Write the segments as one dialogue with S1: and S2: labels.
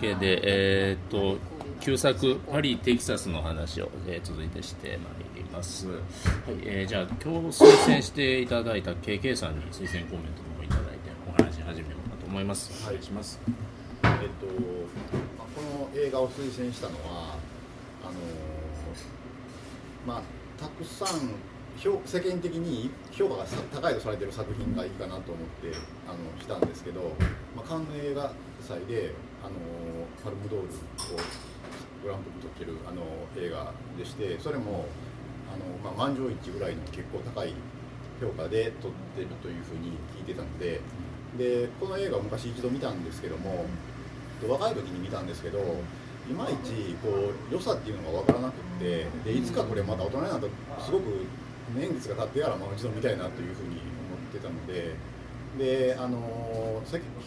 S1: けでえーっと旧作パリ・テキサスの話を、えー続いてしてまいります、はいえーじゃあ今日推薦していただいた KK さんに推薦コメントの方いただいてお話し始めようかと思います
S2: はい、します。えっと、まあこの映画を推薦したのは、あのまあ、たくさん評世間的に評価が高いとされている作品がいいかなと思ってあのしたんですけど、まあ、カンヌ映画祭で、あのパルムドールをグランプリ取ってるあの映画でして、それもあの、まあ、満場一致ぐらいの結構高い評価で撮ってるというふうに聞いてたのででこの映画を昔一度見たんですけどもで若い時に見たんですけどいまいちこう良さっていうのが分からなくってでいつかこれまた大人になったらすごく年月が経ってからまあ一度見たいなというふうに思ってたので。であの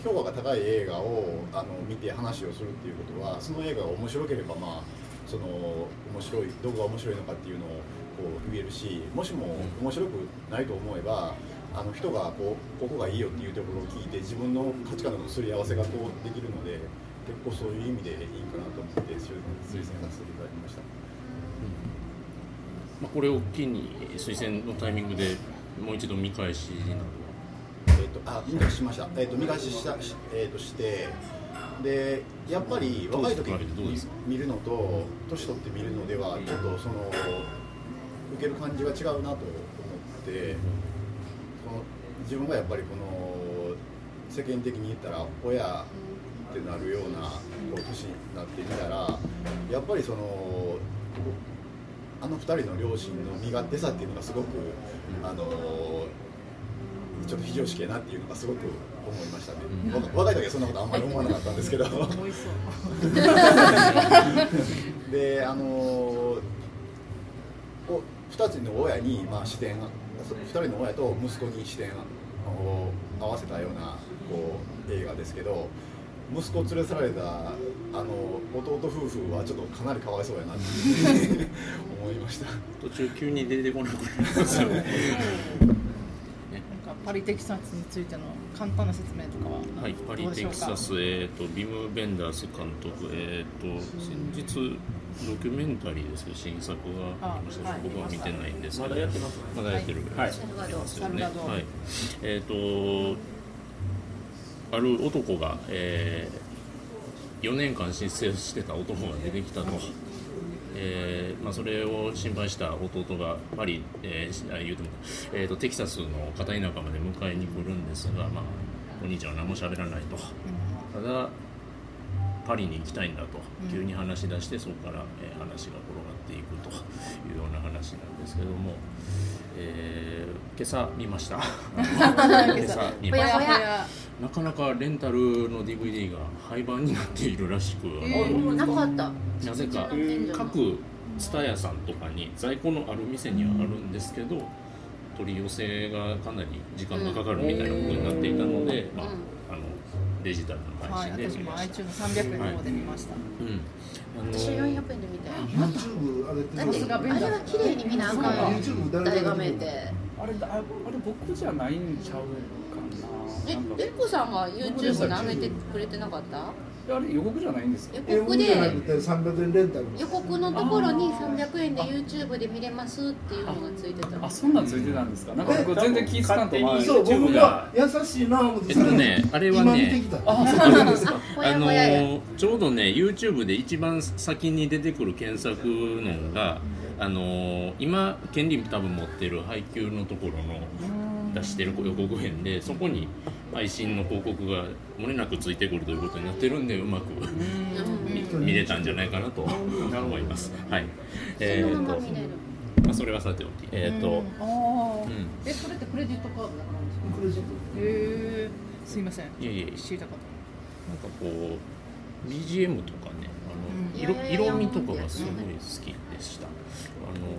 S2: 評価が高い映画をあの見て話をするっていうことはその映画が面白ければまあその面白いどこが面白いのかっていうのをこう言えるしもしも面白くないと思えばあの人がこうここがいいよっていうところを聞いて自分の価値観のすり合わせがこうできるので結構そういう意味でいいかなと思って推薦させていただきました。
S1: まあ、これを機に推薦のタイミングでもう一度見返しなど
S2: えっとあ見返ししました、えっと見返しした、しえっとしてでやっぱり若い時に見るのと年取って見るのではちょっとその受ける感じが違うなと思ってこの自分がやっぱりこの世間的に言ったら親ってなるようなこう年になってみたらやっぱりそのあの二人の両親の身勝手さっていうのがすごくあのちょっと非常識やなっていうのがすごく思いましたね、
S1: うん。
S2: 若若い時はそんなことあんまり思わなかったんですけど。であのお2つの親に、まあ、視点が2人の親と息子に視点を合わせたようなこう映画ですけど息子を連れ去られたあの弟夫婦はちょっとかなりかわいそうやなっていうふうに 思いました。
S1: 途中急に出てこなくなりますよね
S3: パリテキサスについての簡単な説明とかは
S1: はい、パリ・テキサス、えー、とビム・ベンダース監督、えー、と先日ドキュメンタリーですけど新作がありました僕は見てないんですけど。
S4: まだやってます。
S1: まだやってる、
S4: はい。
S1: はい。えー、とある男が、え4年間申請してた男が出てきたと、えーまあ、それを心配した弟がパリ、えー言うても、えー、とテキサスの片田舎まで迎えに来るんですが、まあ、お兄ちゃんは何も喋らないと。ただパリに行きたいんだと。急に話し出してそこから、えー話が転がっていくというような話なんですけども、えー今朝見ました。今朝見ましたなかなかレンタルの DVD が廃盤になっているらしく、
S3: えー
S5: なかった。
S1: なぜか各蔦屋さんとかに在庫のある店にはあるんですけど取り寄せがかなり時間がかかるみたいなことになっていたので、まあ、あのデジタルの
S3: はい
S1: 配信で
S3: 私も
S1: 見ました。
S3: iTunes300 円の方で見ました。
S1: うん。あの
S5: 私400円で見たよ。
S6: YouTube あれって
S5: だってあれは綺麗に見なあかんよ。大
S6: が
S5: 画面で。
S4: あれだああれ僕じゃないんちゃう？
S5: え、エコさんが YouTube に上げてくれてなかった？
S4: あれ予告じゃないんですか
S5: 予告で
S6: じゃなくて300円レンタル
S5: 予告のところに300円で YouTube で見れますっていうのがついてた。
S4: あそんなんついてたんですか？なんか僕全然気ぃつかんと
S1: 勝手に
S6: そう僕が
S1: が。
S6: 優しいな思って
S1: えっとねあれはね
S4: あそう。なんですか
S5: ほ
S1: あのちょうどね YouTube で一番先に出てくる検索のが、あのー今権利多分持ってる配給のところの出してる予告編でそこに配信の広告が漏れなくついてくるということになってるんでうまく見見れたんじゃないかなと思います。はい。えーと
S5: ま
S1: あそれはさておき、えっ、と、
S3: うん。あー。
S1: うん
S3: えそれってクレジットカードだからなんですか？
S6: クレジット
S3: へえすいません。
S1: いえいえ。
S3: 知りたかっ
S1: なんかこう BGM とかねあの、
S3: うん。
S1: 色色味とかがすごい。好きでした。あの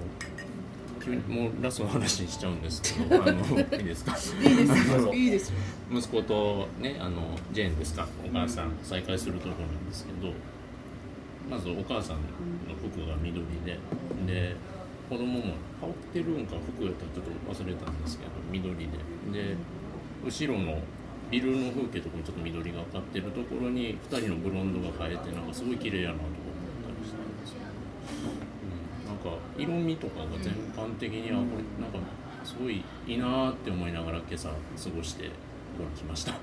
S1: 急にもうラストの話にしちゃうんですけどあのいいですか？
S3: たいいですよ。いいですよ。
S1: 息子とねあのジェーンですか？お母さん再会するところなんですけどまずお母さんの服が緑でで子供も羽織ってるんか服やったらちょっと忘れたんですけど緑で。で後ろのビルの風景とかにちょっと緑がかってるところに2人のブロンドが生えてなんかすごい綺麗やなと思ったりしたんですよ、うん、なんか色味とかが全般的にあこれなんかすごいいいなって思いながら今朝過ごしてここに来ました。
S5: うん。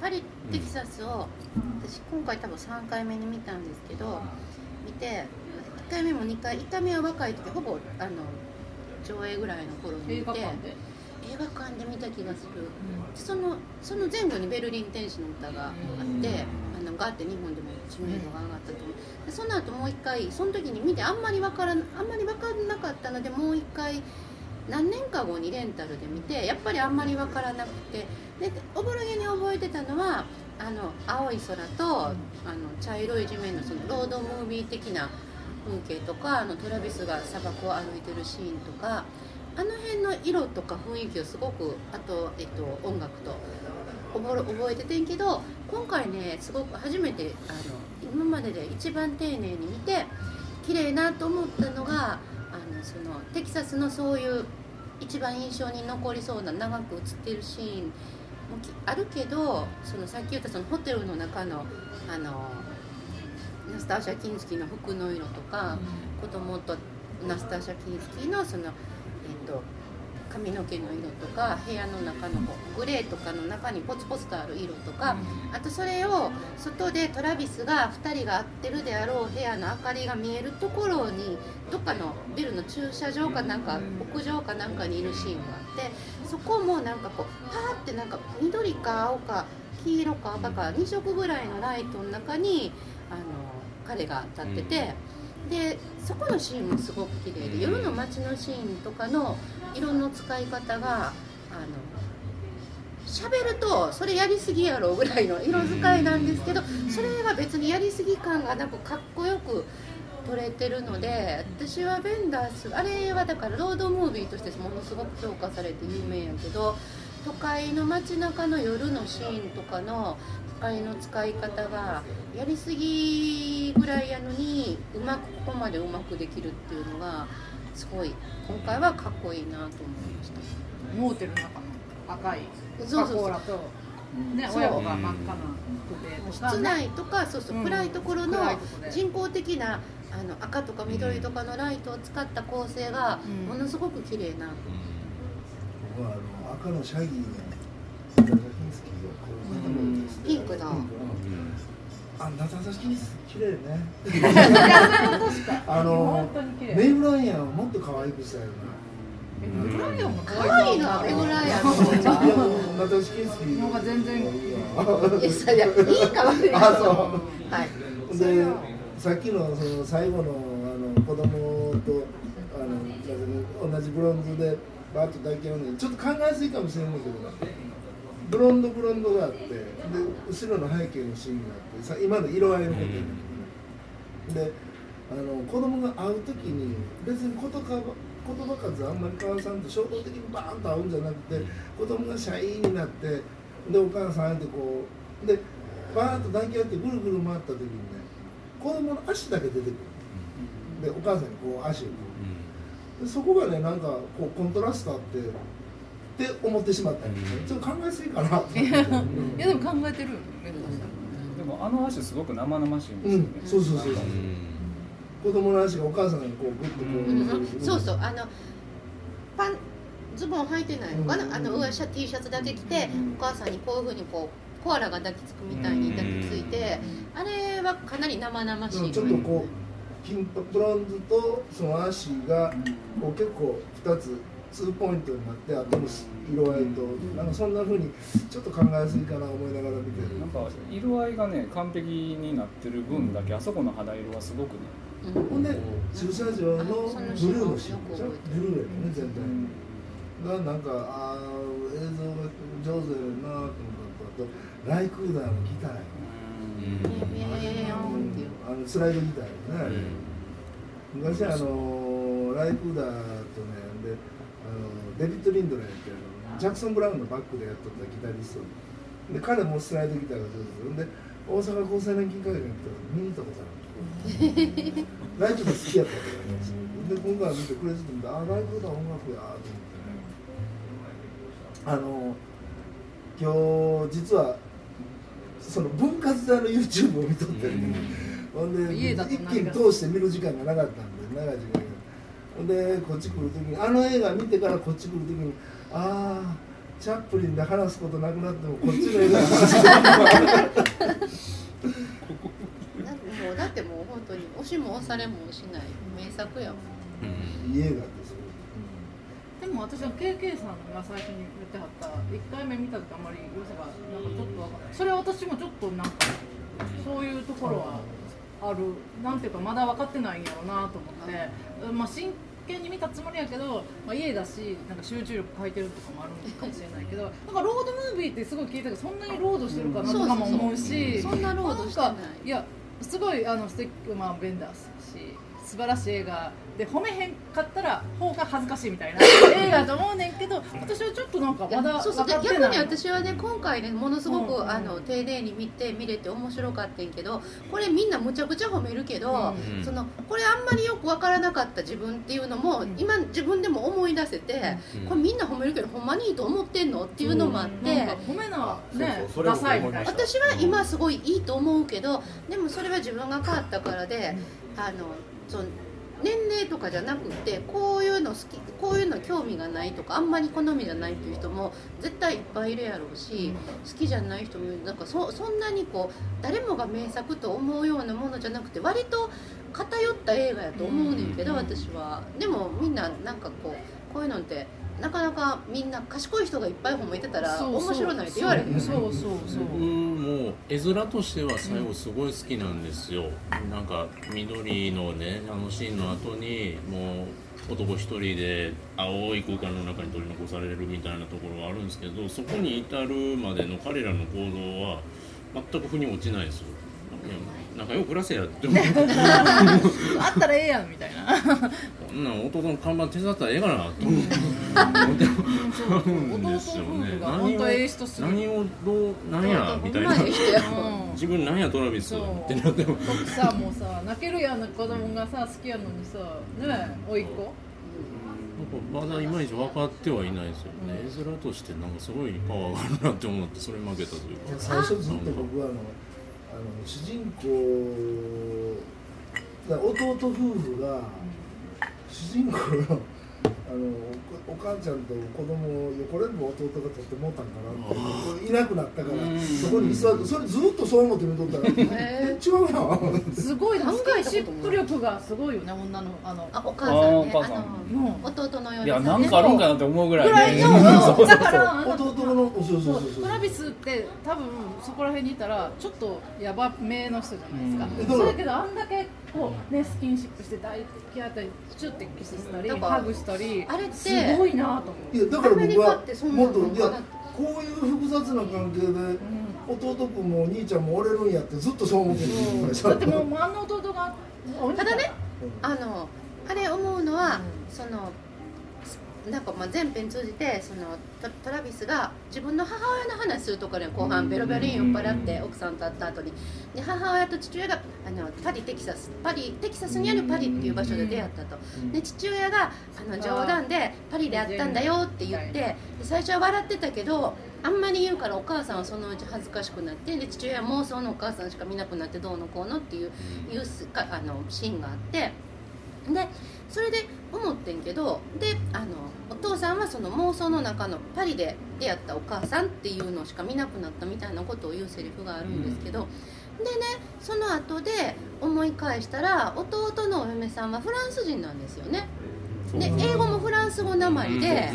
S5: パリテキサスを私今回多分3回目に見たんですけど見て1回目も2回1回目は若い時ほぼあの上映ぐらいの頃に見て
S3: 映画館で？
S5: 映画館で見た気がする。そのその前後に「ベルリン天使の歌」があってあのガーって日本でも知名度が上がったと思うその後もう一回その時に見てあんまり分からあんまり分からなかったのでもう一回何年か後にレンタルで見てやっぱりあんまり分からなくてでおぼろげに覚えてたのはあの青い空とあの茶色い地面のそのロードムービー的な風景とかあのトラビスが砂漠を歩いてるシーンとかあの辺の色とか雰囲気をすごくあと、えっと、音楽と覚え覚えててんけど今回ねすごく初めてあの今までで一番丁寧に見て綺麗なと思ったのがあのそのテキサスのそういう一番印象に残りそうな長く映ってるシーン。もきあるけどそのさっき言ったそのホテルの中のあのナスターシャ・キンスキーの服の色とか、子供とナスターシャ・キンスキーのその、えっと、髪の毛の色とか部屋の中のこうグレーとかの中にポツポツとある色とか、あとそれを外でトラビスが2人が会ってるであろう部屋の明かりが見えるところにどっかのビルの駐車場かなんか屋上かなんかにいるシーンがあってそこもなんかこうパーってなんか緑か青か黄色か赤か2色ぐらいのライトの中にあの彼が立ってて。でそこのシーンもすごく綺麗で夜の街のシーンとかの色の使い方があの喋るとそれやりすぎやろぐらいの色使いなんですけどそれが別にやりすぎ感がなくかっこよく撮れてるので私はベンダースあれはだからロードムービーとしてものすごく評価されて有名やけど都会の街中の夜のシーンとかの都会の使い方がやりすぎぐらいやのにうまくここまでうまくできるっていうのがすごい今回はかっこいいなと思いました。
S3: モーテルの中の赤い
S5: そうそうそう
S3: コーラとね
S5: そう
S3: 親子が真っ赤な服でとか
S5: 室内とかそうそう、
S3: うん
S5: 暗いところの人工的なあの赤とか緑とかのライトを使った構成が
S3: うん。
S5: ものすごく綺麗な、
S6: 僕はあの赤のシャギーのナタシャキンスキーがこう
S4: うん
S5: ピンクの
S6: あナタシャキンスキー綺麗。ねあのメイブライアンをもっと可愛くしたよな。
S3: えブライアンも
S5: 可愛いなメグライアンの
S6: いやもうナタシャキンスキー
S3: の方が全然
S5: いいやいいか悪い。か
S6: あそう。
S5: はい。
S6: でさっきのその最後のあの子供とあの同じブロンズでバーッと抱き合うのにちょっと考えすぎかもしれないけどブロンドブロンドがあってで後ろの背景のシーンがあってさ今の色合いのことやねであの子供が会う時に別に言葉言葉数あんまり交わさんと衝動的にバーンと会うんじゃなくて子供がシャイになってでお母さんってこうでバーンと抱き合ってぐるぐる回った時にね子供の足だけ出てくるでお母さんにこう足をこうそこがねなんかこうコントラストあってって思ってしまったんですね。ちょっと考えすぎかな。と思って、うん。
S3: いやでも考えてるメグさん
S4: でもあの足すごく生々しいんですよね。
S6: うん、そうそうそうそう。子供の足がお母さんにこうグッとこう、
S5: うん。そうそう。あのパンズボン履いてない。のかな、
S6: うん
S5: あの上シャ T シャツだけ着て、
S4: うん。
S5: お母さんにこういうふうにこうコアラが抱きつくみたいに抱きついて、あれはかなり生々しい、
S6: ちょっとこう金髪ブロンズとその足がこう結構2つツーポイントになってあとの色合いとなんかそんなふうにちょっと考えすぎかな思いながら見てる。
S4: なんか色合いがね完璧になってる分だけあそこの肌色はすごくね。
S5: うん。
S6: ほんで駐車場のブルーのシーンブルーやね全体がなんかあー映像が上手やなと思ったのとあとライクーダーのギターや
S5: いやい
S6: あのスライドギターやね、あれ昔あのライクーダーとねであのデビッド・リンドラーやってあのジャクソン・ブラウンのバックでやっとったギタリスト。で彼もスライドギターが上手でで大阪高青年金会館に来たら見に行ったことあるライクーダー好きやったからねで今回見てクレジット見てあライクーダー音楽やと思って。ねあの今日実はその分割であの YouTube を見とって。る、ほんで
S3: 家だと
S6: 一
S3: 何が
S6: 気に通して見る時間がなかったんで長い時間が。ほんでこっち来る時にあの映画見てからこっち来る時にああチャップリンで話すことなくなってもこっちの映画。で話してる
S5: なんかもうだってもう本当に押しも押されもしない名作やもん。
S1: うん
S6: いい映画ですよ。
S3: でも私は KK さんが最初に言ってはった1回目見た時あんまり良さがなんかちょっとそれは私もちょっとなんかそういうところはあるなんていうかまだ分かってないんやろうなと思って、まあ、真剣に見たつもりやけど、まあ、家だしなんか集中力欠いてるとかもあるのかもしれないけどなんかロードムービーってすごい聞いたけどそんなにロードしてるかなとかも思うし
S5: そんなロードしてない。
S3: んかいやすごいあの素敵まあベンダースだし素晴らしい映画で褒めへんかったら方が恥ずかしいみたいな映画だと思うねんけど私はちょっとなんかまだ
S5: そうそうで
S3: 分かってない。
S5: 逆に私はね今回ねものすごく、
S3: うん。うん
S5: あの丁寧に見て見れて面白かったんけどこれみんなむちゃくちゃ褒めるけど、
S1: うん。
S5: そのこれあんまりよくわからなかった自分っていうのも、
S3: うん。
S5: 今自分でも思い出せて、
S1: うん。
S5: これみんな褒めるけどほんまにいいと思ってんのっていうのもあって。
S3: なんか褒めなね
S2: そうそう
S3: ダサいみたいな。
S5: 私は今すごいいいと思うけどでもそれは自分が変わったからであのその年齢とかじゃなくてこういうの好きこういうの興味がないとかあんまり好みじゃないっていう人も絶対いっぱいいるやろうし好きじゃない人もいる。なんかそそんなにこう誰もが名作と思うようなものじゃなくて割と偏った映画やと思うねんけど
S3: うん。
S5: 私は。でもみんななんかこうこういうのってなかなかみんな賢い人がいっぱい褒めてたら面白ないって言われへん
S3: そうそうそう
S1: 僕も絵面としては最後すごい好きなんですよ、なんか緑のねあのシーンの後にもう男一人で青い空間の中に取り残されるみたいなところがあるんですけどそこに至るまでの彼らの行動は全く腑に落ちないですよ。仲良く暮らせやって思う
S3: あったらええやんみたいな
S1: なん弟の看板手伝ったらええかなと思って思うんですよね。
S3: 弟夫婦が本当ええ人すぎる
S1: 何をどう何やみたいな。自分なんやトラビスってなっても。
S3: 僕さもうさ泣けるやんな子供がさ好きやのにさねえ甥っ子。
S1: まだいまいち分かってはいないですよね、絵面としてなんかすごいパワーがあるなって思ってそれ負けたというか。
S6: 最初ずっと僕はあのあの主人公弟夫婦が主人公があのおお母ちゃんと子供をこれも弟が取ってもうたんかなっていなくなったからそこに居座ってそれずっとそう思って見とったら違うやん
S3: すごいな
S5: 考
S3: ス
S5: えたことも
S3: キンシップ力がすごいよね女のあの
S5: あお母さんね
S4: お母さん
S5: 弟のよう
S4: いや
S5: に
S4: なんかあるんかなって思うぐらい
S3: ぐらい
S4: ね
S3: のだからあの
S6: 弟のそうそうそうそう
S3: トラビスって多分そこら辺にいたらちょっとヤバめの人じゃないですか、
S6: うん
S3: それけどあんだけこうねスキンシップして抱きあったりチュッてキスしたりハグしたり
S5: あれって
S3: すごいなと思う。
S6: いやだから僕はもっといやこういう複雑な関係で弟君もお兄ちゃんも折れるんやってずっとそう思ってる。ん。ですよ
S3: だってもうあの弟が
S5: ただね
S6: うん
S5: あのあれ思うのは、そのなんかまあ全編通じてそのトトラビスが自分の母親の話するところで後半ベロベロに酔っ払って奥さんと会った後にで母親と父親があのパリテキサスパリテキサスにあるパリっていう場所で出会ったと。で父親があの冗談でパリで会ったんだよって言ってで最初は笑ってたけどあんまり言うからお母さんはそのうち恥ずかしくなってで父親は妄想のお母さんしか見なくなってどうのこうのっていういうすかあのシーンがあってでそれで思ってんけどであのお父さんはその妄想の中のパリで出会ったお母さんっていうのしか見なくなったみたいなことを言うセリフがあるんですけど、でねその後で思い返したら弟のお嫁さんはフランス人なんですよねで英語もフランス語なまりで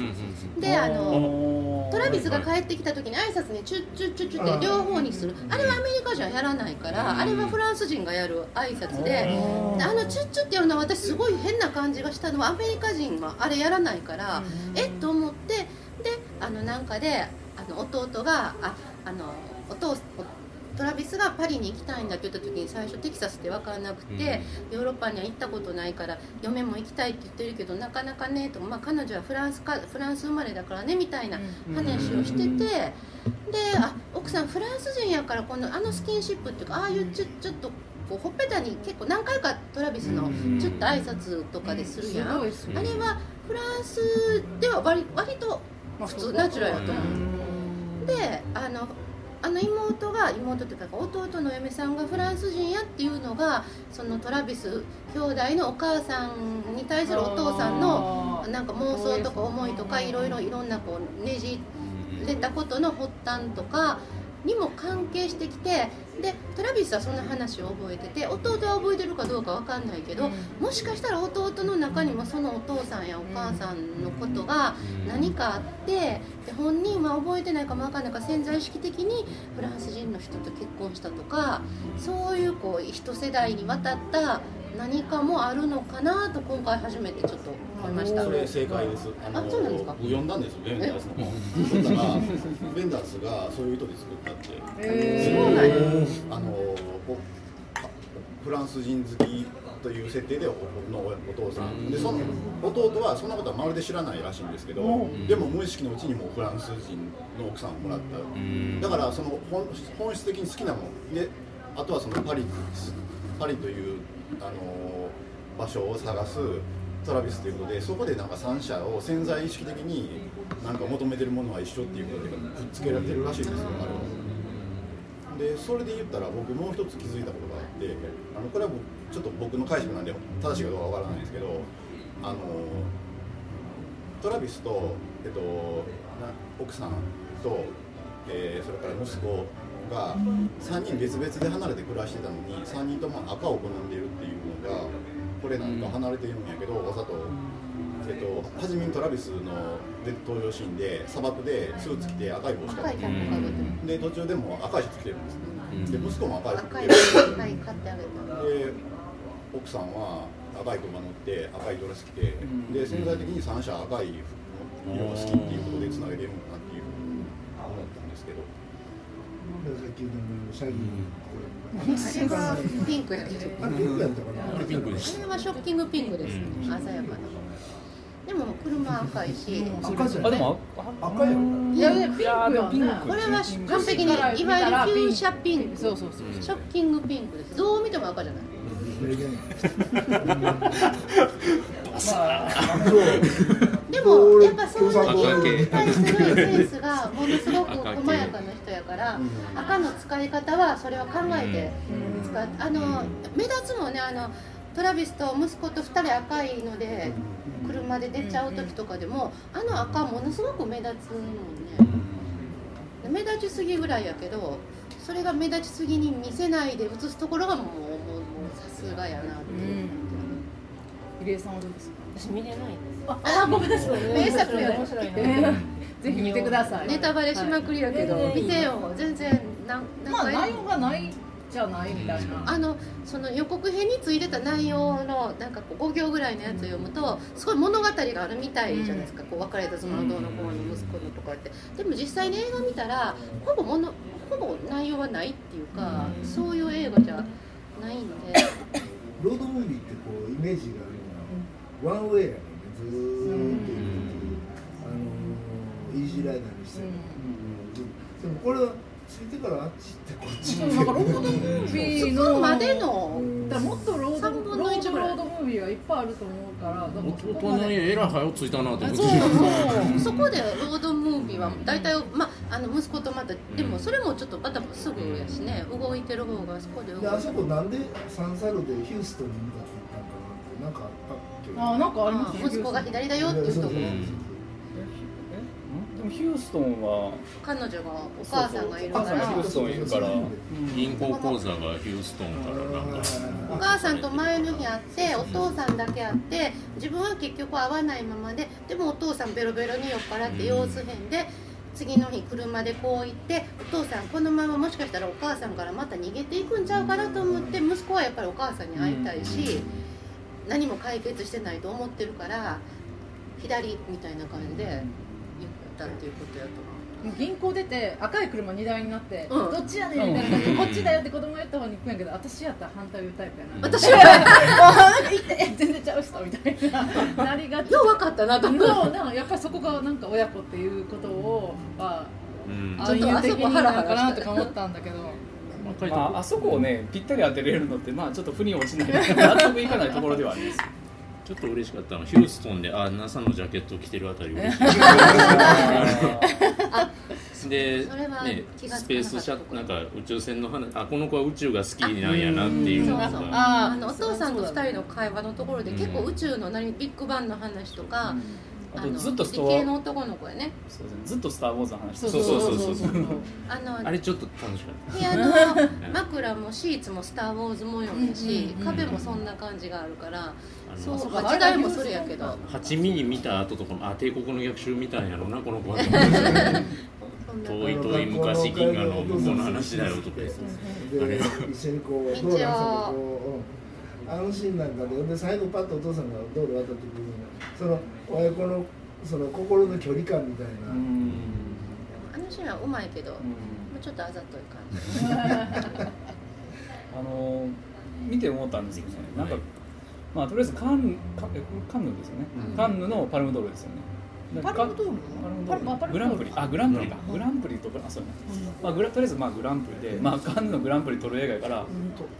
S5: であのトラビスが帰ってきた時に挨拶にチュッチュッチュッチュって両方にするあれはアメリカじゃやらないからあれはフランス人がやる挨拶でであのチュッチュッってやるのは私すごい変な感じがしたのはアメリカ人はあれやらないからえっと思ってであのなんかであの弟がああのお父トラビスがパリに行きたいんだって言った時に最初テキサスって分からなくて、ヨーロッパには行ったことないから嫁も行きたいって言ってるけどなかなかねと、まあ、彼女はフランスかフランス生まれだからねみたいな話をしてて、であ奥さんフランス人やからこのあのスキンシップっていうかああいうちょちょっとこうほっぺたに結構何回かトラビスのちょっと挨拶とかでするやん、
S3: すごいすごい
S5: あれはフランスでは割割と
S3: まあ
S5: 普通ナチュラルやと思う。であのあの妹が妹というか弟の嫁さんがフランス人やっていうのがそのトラビス兄弟のお母さんに対するお父さんのなんか妄想とか思いとかいろいろいろんなこうねじれたことの発端とかにも関係してきてでトラビスはその話を覚えてて弟は覚えてるかどうかわかんないけど、もしかしたら弟の中にもそのお父さんやお母さんのことが何かあってで本人は覚えてないかもわかんないから潜在意識的にフランス人の人と結婚したとかそういうこう一世代にわたった何かもあるのかなと今回初めてちょっと思いました。
S2: それ正解です。あ
S5: あそうなんですか？
S2: 僕読んだんですよ、ベンダースの。本。そしたら、ベンダースがそういう意図で作ったって。
S5: そうなんや。
S2: あのおフランス人好きという設定でおのお父さん。でその弟はそんなことはまるで知らないらしいんですけど
S3: うん。
S2: でも無意識のうちにもうフランス人の奥さんをもらった。
S1: うん。
S2: だからその本本質的に好きなものであとはそのパリパリというあの場所を探すトラビスということでそこでなんか三者を潜在意識的になんか求めてるものは一緒っていうことでくっつけられてるらしいんですよあれは。でそれで言ったら僕もう一つ気づいたことがあってあのこれはちょっと僕の解釈なんで正しいかどうかわからないんですけどあのトラビスと、えっと、奥さんと、えーそれから息子が3人別々で離れて暮らしてたのに3人とも赤を好んでいるがこれなんか離れているんやけどわざと。えっと、初めにトラビスので登場シーンで砂漠でスーツ着て赤い帽子かぶってで。途中でも赤いシャツ着てるんです
S1: うん。
S2: で息子も赤い服着てるで奥さんは赤い車乗って赤いドレス着て
S4: ん。
S2: で潜在的に三者赤い服の色が好きっていうことでつなげてるのかなっていう思ったんですけど
S6: さっき言ったのシャギー
S5: あれはピンクやけど
S6: あピンクやったかな
S1: これピンクでし
S5: これはショッキングピンクですね
S1: うん
S5: 鮮やかなでも車赤いし
S6: 赤じゃない
S4: でも
S6: 赤やろ
S3: いやピンク
S4: いやピンク
S3: や
S5: これは完璧にいわゆるフューシャピンク
S3: そう。そうそう
S5: ショッキングピンクですどう見ても赤じゃないでもやっぱそういうに対するセンスがものすごく細やかな人やから赤の使い方はそれは考えて使っあの目立つもんねあのトラビスと息子と2人赤いので車で出ちゃう時とかでもあの赤ものすごく目立つもんね。目立ちすぎぐらいやけどそれが目立ちすぎに見せないで映すところがもうもうもうさすがやなっていう。
S3: 入江さんはどうですか？
S7: 私見れないです
S3: ああごめんなさい。
S5: 名作や
S7: 面白い
S3: ぜひ見てください。
S5: ネタバレしまくりやけど、
S3: はい
S5: 見てよ。全然なん
S3: まあ
S5: なんか
S3: 内容がないじゃないみたいな。
S5: あのその予告編についてた内容のなんかこう5行ぐらいのやつを読むとすごい物語があるみたいじゃないですか、こう別れた妻のどうのこうの息子のとかって。でも実際に映画見たらほぼものほぼ内容はないっていうか、そういう映画じゃないんで。
S6: ロードムービーってこうイメージがあるのはワンウェイやねずーっとあのーイージーライダーにしても、でもこれはついてからあっち行ってこっち
S3: そうなん。かロードムービーの
S5: そこまでの
S3: だからもっとロード
S5: 三分の一ぐらい
S3: ロードロードムービーがいっぱいあると思うからだからそこ
S1: 弟
S3: まで
S1: えらい早ついたなと思って
S3: そうそう
S5: そこでロードムービーは大体、まあ、あの息子とまたでもそれもちょっとまたすぐやしね動いてる方がそこで動いて
S6: であそこなん。でサンサルでヒューストンに向かって行ったん。かなってなん。かあった
S3: あなんかあります
S5: あ息子が左だよっていうとこ
S4: でもヒューストンは
S5: 彼女がお母さんがいるから。
S4: ヒューストンいるから
S1: 銀行口座がヒューストンからなんか。
S5: お母さんと前の日会ってお父さんだけ会って自分は結局会わないままででもお父さんベロベロに酔っ払って様子変で次の日車でこう行ってお父さんこのままもしかしたらお母さんからまた逃げていくんちゃうかなと思って息子はやっぱりお母さんに会いたいし何も解決してないと思ってるから左みたいな感じで言ったっていうことやと思う。
S3: 銀行出て赤い車2台になって、
S5: うん。
S3: どっちやねんみたいな感じでこっちだよって子供が言った方に行くんやけど私やったら反対を 言うタイプやな
S5: 私は
S3: 全然ちゃう人みたいな。なりがち。
S5: よう分かったなと思
S3: やっぱりそこがなんか親子っていうことをは
S1: うん。
S3: 暗喩的になのかなとか思ったんだけど
S4: まあ、あそこをねぴったり当てれるのってまあちょっと腑に落ちない納得いかないところではあります。
S1: ちょっと嬉しかったのはヒューストンであ NASA のジャケット着てるあたり嬉しい。
S5: そ
S1: でねスペースシャなんか宇宙船の話あこの子は宇宙が好きなんやなっていうのが。
S5: そうそう。
S3: あー
S5: あのお父さんと二人の会話のところで
S1: うん。
S5: 結構宇宙の何ビッグバンの話とか、
S4: あと
S5: あの
S4: ずっとスト
S5: 理系の男の子やね。
S4: そうですね。ずっとスター・ウォーズの話。して
S1: そうそうそう。そうそう
S5: あの
S1: あれちょっと楽しかっ
S5: 部屋の枕もシーツも「スター・ウォーズ」模様やし、壁もそんな感じがあるから、そう
S3: か
S5: 代もそれやけど。
S1: 8ミリ見た後とかもあ帝国の逆襲見たんやろうなこの子は。遠い遠い昔銀河の向こうの話だよとか
S6: で
S1: あれ。
S6: 一緒にこうあのシーンなんかでで最後パッとお父さんが道路渡ってくるその親子のその心の距離感みたいな、
S4: うん。
S5: あのシーンはうまいけど、も
S4: う
S5: ちょっとあざとい感じ。
S4: あの見て思ったんですけどね。なんかまあとりあえずカンカンヌですよね、
S5: うん。
S4: カンヌのパルムドールですよね。で
S3: パルムドール
S4: パルムドグランプリ。あグランプリか、グランプリとあそうね、まあ、グラとりあえずまあグランプリで、まあ、カンヌのグランプリ取る映画やから、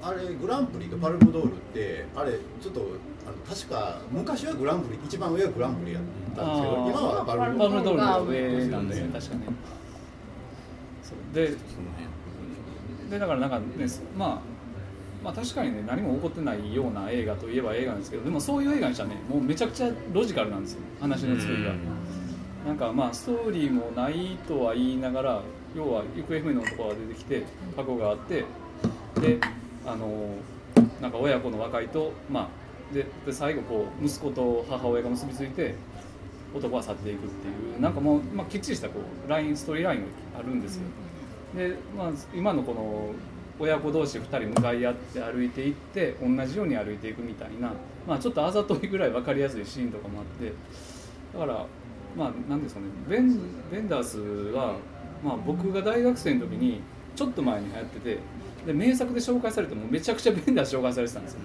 S2: あれグランプリとパルムドールってあれちょっとあの確か昔はグランプリ一番上はグランプリやったんですけど今はパルム
S4: パ
S2: ドール
S4: ルムドールの上なんで確かね。そう。で
S1: その
S4: でだからなんかねまあまあ確かにね何も起こってないような映画といえば映画なんですけどでもそういう映画にしたらねもうめちゃくちゃロジカルなんですよ話の作りが。なんかまあストーリーもないとは言いながら要は行方不明の男が出てきて過去があってであのなんか親子の和解とまあでで最後こう息子と母親が結びついて男は去っていくっていうなんかもう、まあ、きっちりしたこうラインストーリーラインがあるんですよ。で、まあ、今のこの親子同士2人向かい合って歩いていって同じように歩いていくみたいな、まあ、ちょっとあざといぐらい分かりやすいシーンとかもあってだからまあ何ですかねベンベンダースは、まあ、僕が大学生の時にちょっと前に流行っててで名作で紹介されてもめちゃくちゃベンダース紹介されてたんですよ。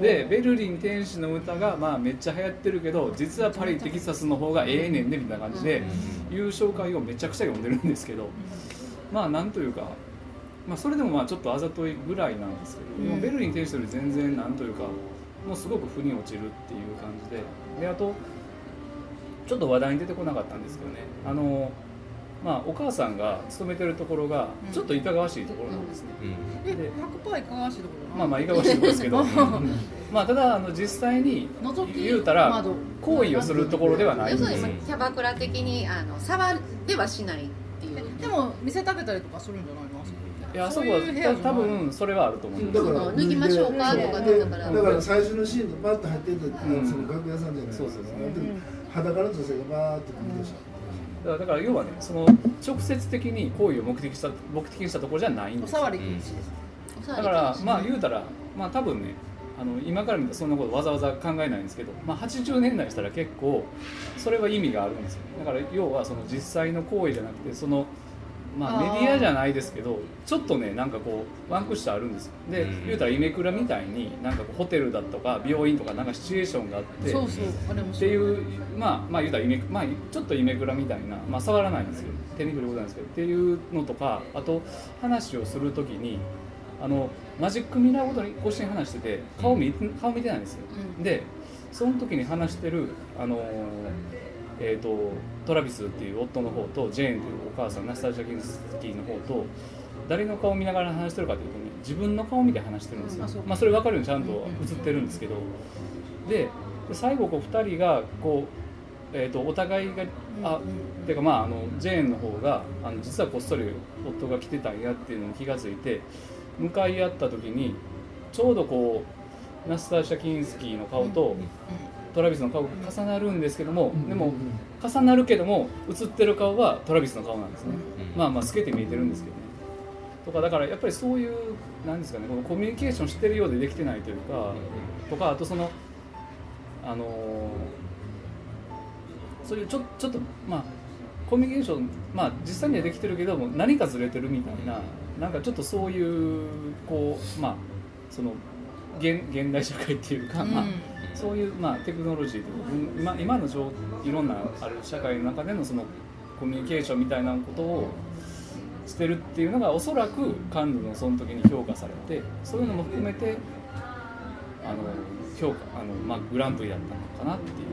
S4: でベルリン天使の歌がまあめっちゃ流行ってるけど実はパリ・テキサスの方がええねんねみたいな感じでいう紹介をめちゃくちゃ読んでるんですけどまあなんというか、まあ、それでもまあちょっとあざといぐらいなんですけど、でもベルリン天使より全然なんというかもうすごく腑に落ちるっていう感じでであとちょっと話題に出てこなかったんですけどね。あのまあお母さんが勤めてるところがちょっといかがわしいところなんですね、
S1: うん。
S3: え100%いかがわしいところ
S4: まあまあいかがわしいところですけど。まあ。ただあの実際に言うたら
S3: 窓。
S4: 行為をするところではない。ん
S5: 要
S4: です。すよ
S5: るにキャバクラ的にあの触ってはしないっていう。
S3: でも見せたげたりとかするんじゃないの？
S4: いやあそこは
S3: そういう部屋じゃない
S4: 多分それはあると思うんです。
S5: だから脱ぎましょうかとか
S6: で
S5: だから
S6: だから最初のシーンでバッと入ってた
S4: ん。
S6: その楽屋さんじゃない
S4: そうそうそう。
S6: で裸の女性がバーッと来るでし
S4: だからだから要はねその直接的に行為を目的した目的にしたところじゃないん
S3: お
S4: です。
S3: 触り禁止です。
S5: お触り
S4: だからまあ言うたらまあ多分ねあの今から見たらそんなことわざわざ考えないんですけど、まあ、80年代にしたら結構それは意味があるんですよ。だから要はその実際の行為じゃなくてそのまあメディアじゃないですけどちょっとねなんかこうワンクッションあるんですよ。で
S1: うん。
S4: 言うたらイメクラみたいになんかこうホテルだとか病院とかなんかシチュエーションがあって
S3: そうそうあれも
S4: っていうまあまあ言うたらイメまあちょっとイメクラみたいなまあ触らないんですけど手に振ることなんですけどっていうのとかあと話をするときにあのマジックミラーごとに越しに話してて顔見顔見てないんですよ、
S5: うん。
S4: でその時に話してるあのーえー、とトラビスっていう夫の方とジェーンというお母さんナスタージャ・キンスキーの方と誰の顔を見ながら話してるかというとね自分の顔を見て話してるんですよ、
S3: うん
S4: まあ、それ分かるようにちゃんと映ってるんですけどでで最後こう2人がこう、えー、とお互いがあてかまああのジェーンの方があの実はこっそり夫が来てたんやっていうのに気がついて向かい合った時にちょうどこうナスターシャ・キンスキーの顔とトラビスの顔が重なるんですけどもでも重なるけども映ってる顔はトラビスの顔なんですね、
S1: うん。
S4: まあまあ透けて見えてるんですけどね。とかだからやっぱりそういうなんですかねこのコミュニケーションしてるようでできてないというかとかあとそのあのーそういうちょちょっとまあコミュニケーションまあ実際にはできてるけども何かずれてるみたいななんかちょっとそういうこうまあその現現代社会っていうか、まあそういう、まあ、テクノロジーとか今今の状いろんなある社会の中でのそのコミュニケーションみたいなことをしてるっていうのがおそらくカンヌのその時に評価されてそういうのも含めてあの評価あの、まあ、グランプリだったのかなっていう。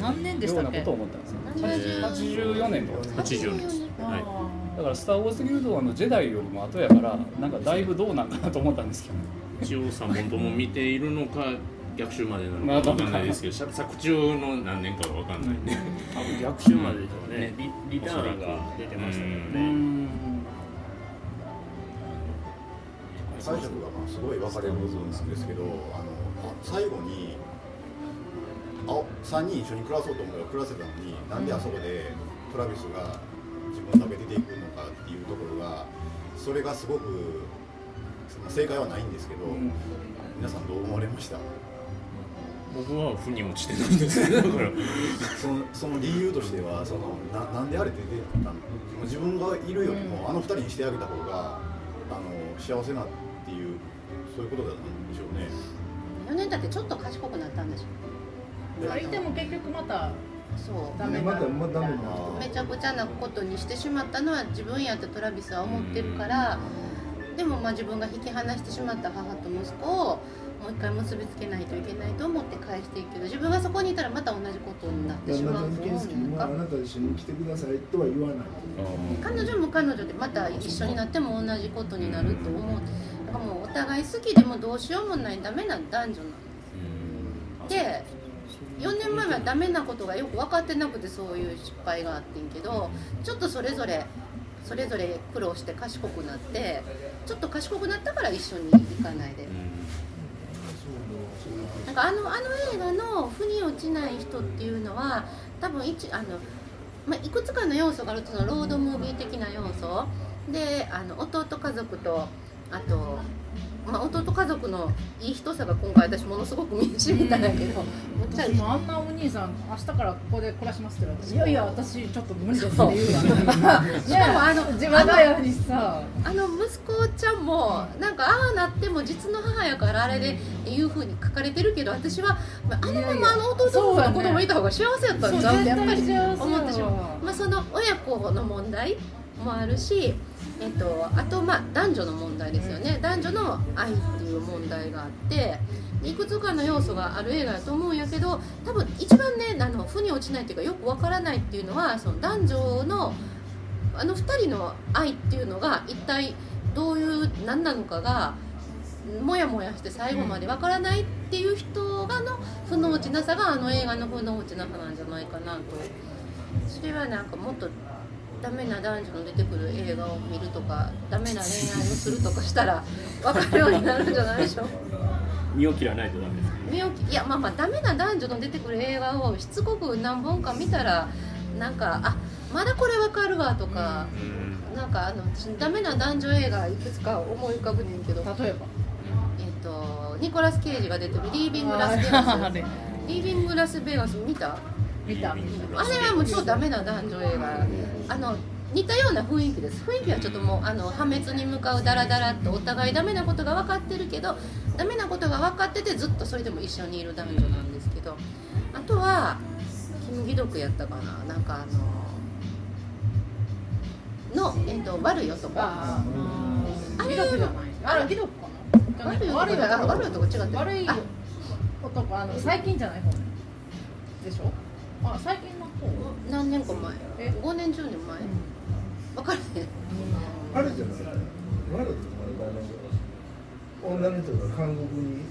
S3: 何年でしたっけ？
S4: ようなことを思ったんですよ。
S5: 70
S4: 84年。とか。ですね
S1: 80年。
S3: あ
S1: はい。
S4: だから「スター・ウォーズ・ギルド」のジェダイよりも後やからなんかだいぶどうなんかなと思ったんですけど
S1: 一応3本とも見ているのか逆襲までな
S4: まあ
S1: のかわかんないですけど作作中の何年かはわかんないね、
S7: 多分逆襲まででしょうね。
S1: ね
S7: リリターンが出てましたけど
S1: う
S7: ね
S4: ん
S2: 解釈がまあすごい分かれる部分なんですけどあのあ最後にあ3人一緒に暮らそうと思えば暮らせたのになんであそこでトラビスが自分のため出ていくのかっていうところがそれがすごくまあ正解はないんですけど、皆さんどう思われました？
S1: 僕は腑に落ちてないんです。けどだから
S2: そのその理由としてはそのななんであれって出たの？自分がいるよりも、あの二人にしてあげた方があの幸せなっていうそういうことなんでしょうね。
S5: 4年経ってちょっと賢くなったんでしょ
S3: 相手も結局また
S5: そう。
S3: ダメ
S6: またまたダメな
S5: めちゃくちゃなことにしてしまったのは自分やってトラビスは思ってるからでもまあ自分が引き離してしまった母と息子をもう一回結びつけないといけないと思って返していくけど自分がそこにいたらまた同じことになってしまう。と思う
S6: あなた一緒に来てくださいとは言わない。
S5: 彼女も彼女でまた一緒になっても同じことになると思う。だからもうお互い好きでもどうしようもないダメな男女なんで4年前はダメなことがよく分かってなくてそういう失敗があってんけどちょっとそれぞれそれぞれ苦労して賢くなってちょっと賢くなったから一緒に行かないで。なんかあのあの映画の腑に落ちない人っていうのは多分一あの、まあ、いくつかの要素があるとそのロードムービー的な要素。であの弟家族とあと、まあ、弟家族のいい人さが今回私ものすごく身にしみたんやけど、むっちゃ
S3: 私もあんなお兄さん明日からここで暮らしますって言われていやいや私ちょっと無理ですって言うわ
S5: しかもあの
S3: 自分がやにさ。
S5: あの息子ちゃんもなんかああなっても実の母やからあれでいうふうに書かれてるけど私はまああのままあの弟の子供いた方が幸せやったんちゃうってやっぱり思ってしまう、まあ、その親子の問題もあるし、えっと、あとまあ男女の問題ですよね。男女の愛っていう問題があっていくつかの要素がある映画だと思うんやけど多分一番ねあの腑に落ちないっていうかよくわからないっていうのはその男女のあの2人の愛っていうのが一体どういう何なのかがもやもやして最後までわからないっていう人がの負の落ちなさがあの映画の負の落ちなさなんじゃないかなとそれはなんかもっとダメな男女の出てくる映画を見るとかダメな恋愛をするとかしたら 分かるようになるんじゃないでしょ？う
S7: 身を切らないとダメです
S5: 身をきいやまあまあダメな男女の出てくる映画をしつこく何本か見たらなんかあまだこれわかるわとか、なんかあのダメな男女映画いくつか思い浮かぶねんけど、
S3: 例えば？
S5: えっとニコラス・ケイジが出てる「リービング・ラス・ベガス。
S3: あ」れ。
S5: リービング・ラス・ベガス見た？
S3: 見た。
S5: あれはもう超ダメな男女映画。あの似たような雰囲気です。雰囲気はちょっともうあの破滅に向かうダラダラとお互いダメなことが分かってるけどダメなことが分かっててずっとそれでも一緒にいる男女なんですけどあとはキム・ギドクやったかな。なんかあのの、えっと悪い男
S3: あ
S5: あれ
S3: あれギドクかな。
S5: 悪い男
S3: 悪い男
S5: 男違ってる。
S3: 悪い
S5: あ
S3: 男あの最近じゃない方でしょ？あ最近の方
S5: 何年か前。
S3: え
S5: 5年10年前。分からへん。
S6: あれじゃない悪い女の人が韓国に？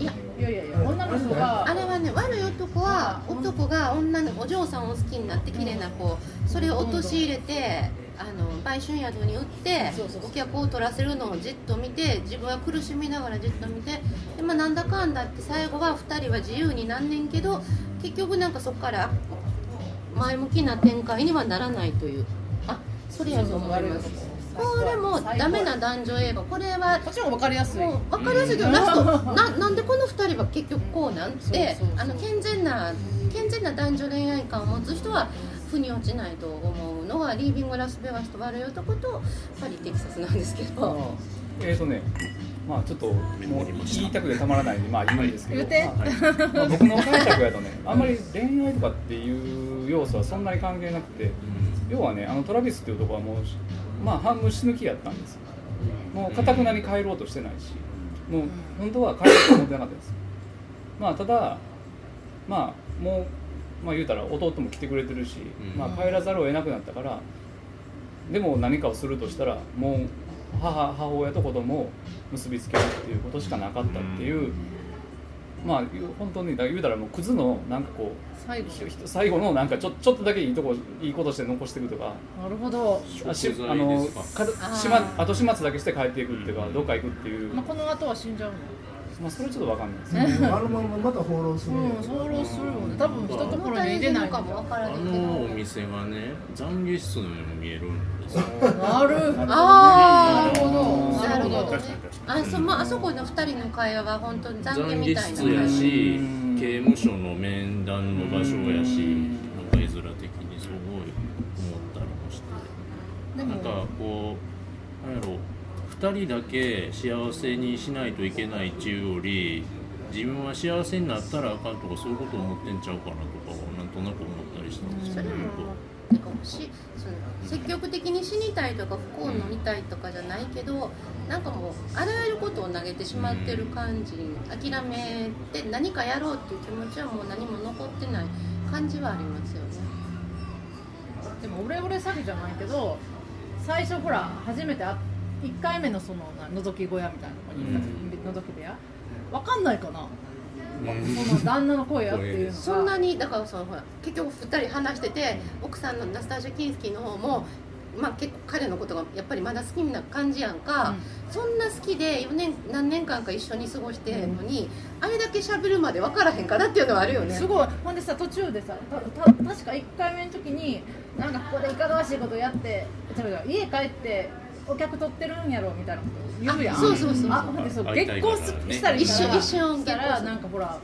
S5: いや
S3: いやいやいや女の人が
S5: あれはね悪い男は男が女のお嬢さんを好きになって綺麗な子それを陥れてあの売春宿に売ってお客を取らせるのをじっと見て自分は苦しみながらじっと見てで、まあ、なんだかんだって最後は2人は自由になんねんけど結局なんかそこから前向きな展開にはならないという。あそれやと思います。これもダメな男女映画。これは
S3: こっちの方が分かりやすい。
S5: もう分かりやすいけどラストななんでこの2人は結局こうなんて健全な健全な男女恋愛観を持つ人は腑に落ちないと思うのがリービング・ラスベガスと悪い男とパリ・テキサスなんですけど。
S4: えーとねまあちょっともう言いたくてたまらないんでまあ言うんですけど、僕の解釈やとねあんまり恋愛とかっていう要素はそんなに関係なくて。要はねあのトラビスっていう男はもうまあ半分死ぬ気やったんですよ。もうかたくなに帰ろうとしてないし。もう本当は帰ろうと思ってなかったです。まあただまあもうまあ言うたら弟も来てくれてるし、
S1: うん。
S4: まあ帰らざるを得なくなったからでも何かをするとしたらもう母母親と子供を結びつけるっていうことしかなかったっていう、まあ本当にだ言うたらもうクズのなんかこう
S3: 最後。
S4: 最後のなんかちょちょっとだけいいとこいいことして残していくとか。
S3: なるほど、
S4: あしあの
S1: か
S4: か
S5: あー。
S4: しま後始末だけして帰っていくっていうか、どっか行くっていう、
S3: まあ、この後は死んじゃうの？
S4: まあ、それちょっとわかんないですね。
S6: あのまままた放浪する
S3: うん、放浪するよね。多分一ところに入れない
S5: のかもわから
S1: あ
S5: ないけ
S1: のお
S5: ど
S1: 店がね懺悔室のようにも見えるんですよ。
S3: なる。
S5: あー
S3: なるほど。なるほど
S5: あそ,、まあそこの二人の会話は本当に懺悔
S1: 懺悔
S5: みたいな。
S1: 室やし
S4: うん
S1: 刑務所の面談の場所やしなんか絵面的にすごい思ったりもして。
S3: でも。
S1: なんかこうなんやろ2人だけ幸せにしないといけないっていうより自分は幸せになったらあかんとかそういうことを思ってんちゃうかなとかはなんとなく思ったりしたんですけど
S5: それもなんかしその積極的に死にたいとか不幸になりたいとかじゃないけどなんかもうあらゆることを投げてしまってる感じ諦めて何かやろうっていう気持ちはもう何も残ってない感じはありますよね。
S3: でもオレオレ詐欺じゃないけど最初ほら初めてあ1回目のそのな覗き小屋みたいなとこに行った時、覗き部屋？わかんないかな、その旦那の声やっていうのが。
S5: そんなにだからそのほら結局2人話してて奥さんのナスタージャ・キンスキーの方も、まあ、結構彼のことがやっぱりまだ好きな感じやんか、そんな好きで4年何年間か一緒に過ごしてんのに、あれだけ喋るまで分からへんかなっていうのはあるよね。
S3: すごい。ほんでさ途中でさたた確か1回目の時になんかここでいかがわしいことやって違う違う家帰ってお客取ってるんやろみたいなこと言うやん。
S5: あそうそうそう
S3: あそう結婚したりしたら
S5: 一瞬一瞬
S3: したらなんかほら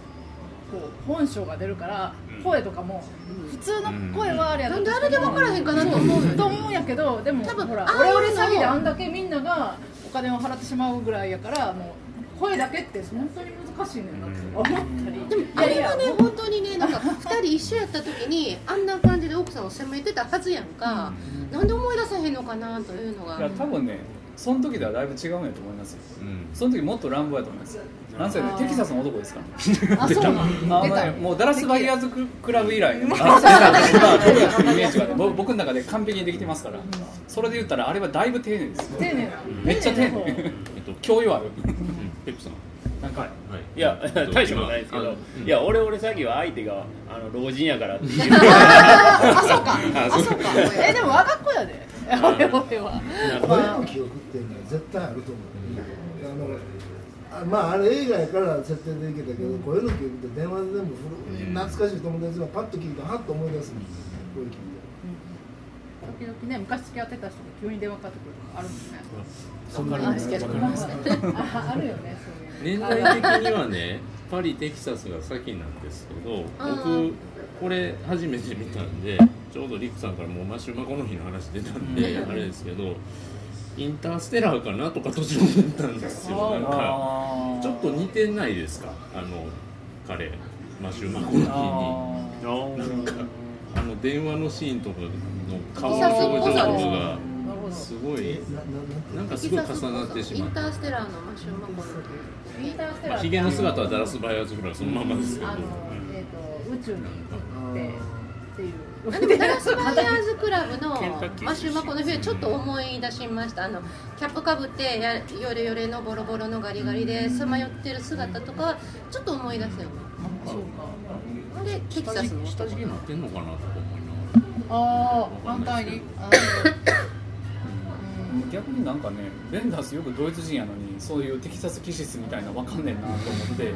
S3: こう本性が出るから声とかも普通の声はあれや
S5: なんであれで分からへんかなと思う
S3: と思うんやけどでも
S5: 多分
S3: ほらオレオレ詐欺であんだけみんながお金を払ってしまうぐらいやからもう声だけって本当に難しいねんなって思ったり
S5: でもあれはね本当にねなんか2人一緒やった時にあんな感じで奥さんを責めてたはずやんか、なんで思い出さへんのかなというのが。
S4: いや多分ねその時ではだいぶ違うんやと思いますよ
S1: うん。
S4: その時もっと乱暴やと思います。よなんせねテキサスの男ですか
S3: あそうなん
S4: ねもうダラスバイヤーズククラブ以来の。あの僕らのイメージがねぼ僕の中で完璧にできてますから。それで言ったらあれはだいぶ丁寧ですよ。
S3: 丁寧な
S4: めっちゃ丁寧。
S1: えっと
S4: 教養ある。
S1: うん。ペップさん。
S4: なんか
S1: はい
S7: いや 大したことないですけど、
S1: うん。
S7: いや俺俺詐欺は相手があの老人やからっていう。
S3: あ そうか。
S1: あ
S3: あそうか。えでも我が子やで。俺俺は。
S6: 声の記憶っていうのは絶対あると思う、あのあまああれ映画やから設定でいけたけど声の記憶って電話で全部古い懐かしい友達がパッと聞いたらはっと思い出すんです声聞いて
S3: 時々ね昔付き合ってた人が急に電話かかってくるとかあるもんね。
S6: そんな
S3: あですけどああるよねそういう
S1: 年代的にはねパリテキサスが先なんですけど僕これ初めて見たんでちょうどリクさんからもうマシュマコの日の話出たんであれですけどインターステラーかなとか途中思ったんですよ。なんかちょっと似てないですか？あの彼マシュマコの日に。
S4: あ
S1: なんかあの電話のシーンとかの顔の表情とかがすごい
S6: な
S1: んかすごい重なってしまって
S5: インターステラーのマシューマコの
S3: インターステ
S1: まあ、ヒゲの姿はダラス・バイアーズ・フラーそのままですけど。
S3: あの、えー、と宇宙に行ってってい
S5: でもダラスバイヤーズクラブのマシューマコの冬ちょっと思い出しました。あのキャップかぶってやヨレヨレのボロボロのガリガリでさまよってる姿とかはちょっと思い出すよね。
S3: そうか。
S5: あれテキ
S1: 下
S5: サスの
S1: 下敷きになってんのかなとか思いなが
S3: ああ反対に
S4: 逆になんかねベンダースよくドイツ人やのにそういうテキサス気質みたいなのわかんねえなと思って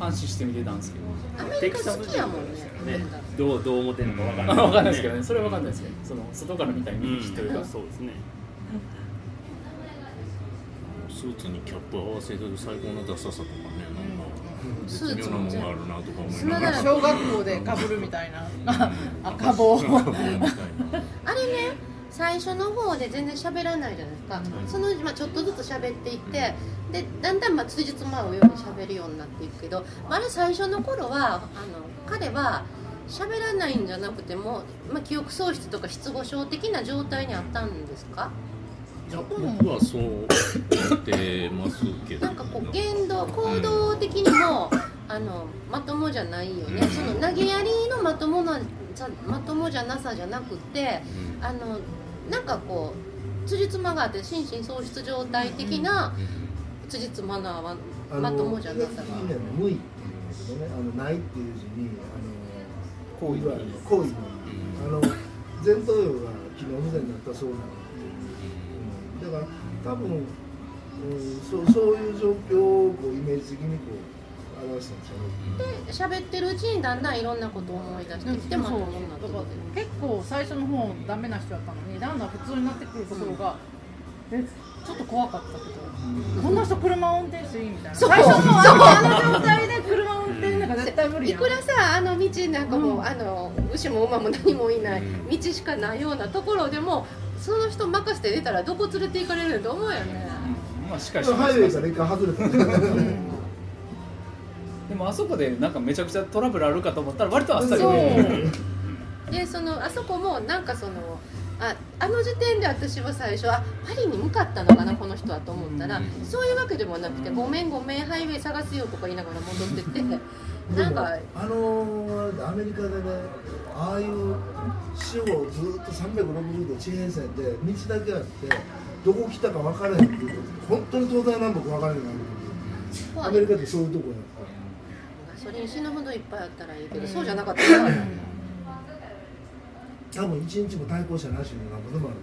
S4: 監視して見てたんですけど。
S5: アメリカ好きやもんね
S7: ねどうどう思ってんのかわかんない、
S4: わかんないですけどね。それはわかんないですけどその外から見たイメ
S7: うん
S4: ージというか、
S7: そうですね。
S1: スーツにキャップ合わせる最高のダサさとかねなんか
S5: スーツ
S1: 絶妙なもんがあるなとか思いながら。
S3: 小学校でかぶるみたいな。赤棒
S1: 赤棒みたいな。
S5: あれね最初の方で全然喋らないじゃないですか、そのうちまあちょっとずつ喋っていってでだんだんまあ辻褄合うように喋るようになっていくけどあれ最初の頃はあの彼は喋らないんじゃなくても、まあ、記憶喪失とか失語症的な状態にあったんですか？
S1: いや僕はそう思ってますけど。
S5: なんかこう言動行動的にもあのまともじゃないよね、
S1: うん。
S5: その投げやりのまともなさまともじゃなさじゃなくて
S1: うん。
S5: あのなんかこう辻褄があって心身喪失状態的な辻褄のは
S6: あの
S5: まともじゃなさが
S6: 無意っていうん。だけどねあのないっていう字にあの
S4: 行為
S6: いわゆる行為のあの前頭葉が機能不全だったそうなの、うん、だから多分、うん、そうそういう状況をこうイメージ的にこうで
S5: 喋ってるうちにだんだんいろんなことを思い出してきてまともになって。
S3: だか結構最初の方ダメな人だったのにだんだん普通になってくるところが、えちょっと怖かったけど、こんな人車運転していいみたいな。
S5: そう。
S3: 最初のあの状態で車運転なんか絶対無理やん。
S5: いくらさあの道なんかもう、
S3: うん。
S5: あの牛も馬も何もいない道しかないようなところでもその人任せて出たらどこ連れて行かれるんと思うよね、
S4: まあしっかりして
S6: ハイウ で
S4: でもあそこでなんかめちゃくちゃトラブルあるかと思ったら割とあっさり
S5: でそのあそこもなんかそのああの時点で私は最初あパリに向かったのかなこの人はと思ったら、そういうわけでもなくて「ごめんごめんハイウェイ探すよ」とか言いながら戻ってってなんか
S6: あのーアメリカでねああいう四方ずっと360度地平線で道だけあってどこ来たか分からへんっていう本当に東西南北分からへんよう。になアメリカってそういうとこや
S5: ガソリン死ぬほどいっぱいあったらいいけど、そうじゃなかったら
S6: 多分一日も対向車なしのなんぼでもある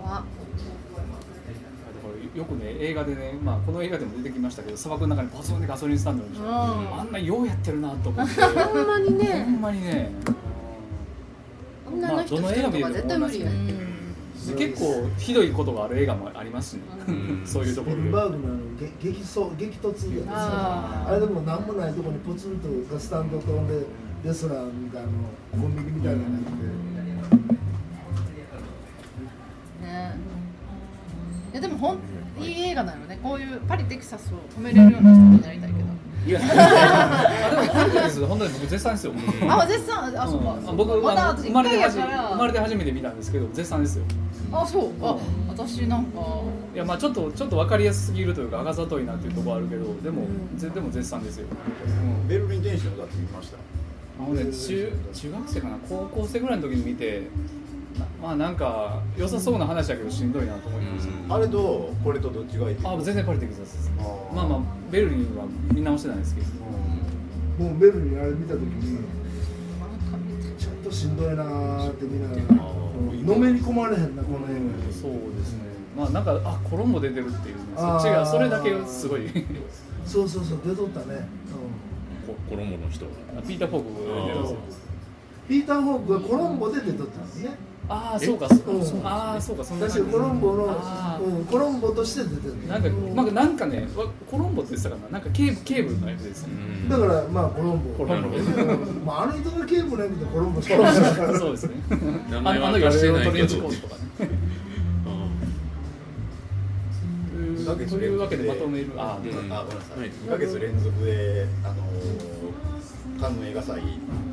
S5: 怖っ。
S4: よくね映画でね、まあ、この映画でも出てきましたけど砂漠の中にポツンでガソリンスタンドあるでしょ、
S3: うん。
S4: あんなようやってるなと思って。
S5: ほんまに
S4: ほ
S5: ね。
S4: んまにね。
S5: 女の人とか絶対無理やって、
S4: で結構ひどいことがある映画もありますしね、
S1: うん。
S4: そういうところで。
S6: スピルバーグのあのげ激走激突やつ
S3: あー
S6: あれでも何もないとこにポツンとガスタンドとでレストランみたいなコンビニみたいなのがあって。
S3: ね。いやでもほんいい映画なのね。こういうパリテキサスを止めれるような人になりたいけど。
S7: いや。
S4: あ でも本当です本当に僕絶賛ですよ、
S3: あ絶賛？あそうか、
S4: うん。僕
S3: まだ
S4: 生まれて初めて見たんですけど絶賛ですよ
S3: あそう。あ私なんか。
S4: いやまあちょっとちょっと分かりやすすぎるというかあがざといなっていうところあるけどでも、ぜでも絶賛ですよ、うん。
S2: ベルリン天使の歌って見ました。
S4: あのね中中学生かな？高校生ぐらいの時に見てなまあなんか良さそうな話だけどしんどいなと思いました、
S2: あれとこれとどっちがいい？
S4: あ全然パリテキサスです。まあまあベルリンは見直してないですけど。
S6: もうベルにあれ見た時にとしんどいなーって見ながらうんのめり込まれへんなこの映
S4: そうですね。まあなんかあコロンボ出てるっていうねそっちがそれだけがすごい。
S6: 画そうそうそう出とったね、
S1: こ衣の人。が
S4: ピーター・フォークが出てますよ。
S6: ピーター・ホークがコロンボで出とったんですね
S4: ああそうかそう
S6: うん
S4: ああそうかそんな
S6: 確かにコロンボのうん、コロンボとして出てる
S4: なんか、なんか、なんかね、わコロンボって言ってたかな、なんかケーブ、ケーブルのやつですね。
S6: だからまあコロンボ。
S4: コロンボ
S6: うん。まあ、あの人がケーブルなくてコロンボ
S4: そうですね。
S1: 名
S4: あの、あの
S1: 前は明かして
S4: 夜
S1: ないけ
S4: とかね。というというわけでまとめる。あ
S1: うん
S2: あごめんなさい、
S1: はい
S2: 2ヶ月連続で、あのーカンヌ映画祭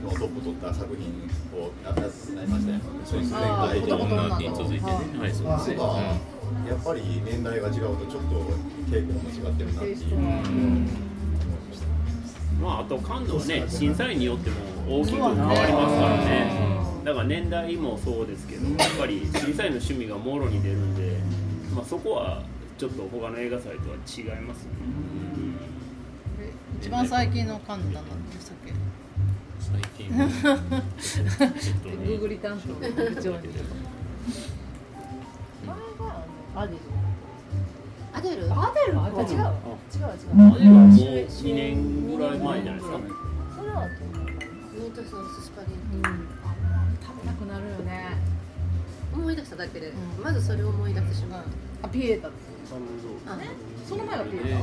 S2: のトップ取った作品をやったになりましたよ。
S1: そうですね。
S3: あー
S1: 男と女に続いてね。はいそうですね。
S2: がやっぱり年代が違うとちょっと傾向も違ってるなっていう、
S7: まああと感度はね審査員によっても大きく変わりますからね。だから年代もそうですけどやっぱり審査員の趣味がもろに出るんで、まあ、そこはちょっと他の映画祭とは違いますね、
S3: え一番最近の感度だなんでしたっけ？
S1: 最近。ちょっとね
S3: グーグリ担当の部長に。アデ
S5: アデル？
S3: ルアデル？あ違う。違う違う。
S7: あれはもう2年ぐらい前じゃないですか
S3: それは
S5: ミートソーススパゲッテ
S3: うん。食べたくなるよね。
S5: ィ思い出しただけで、
S3: うん。
S5: まずそれを思い出してしまう、
S3: あピエータ
S5: あ
S3: その前がピエ
S1: で
S3: ー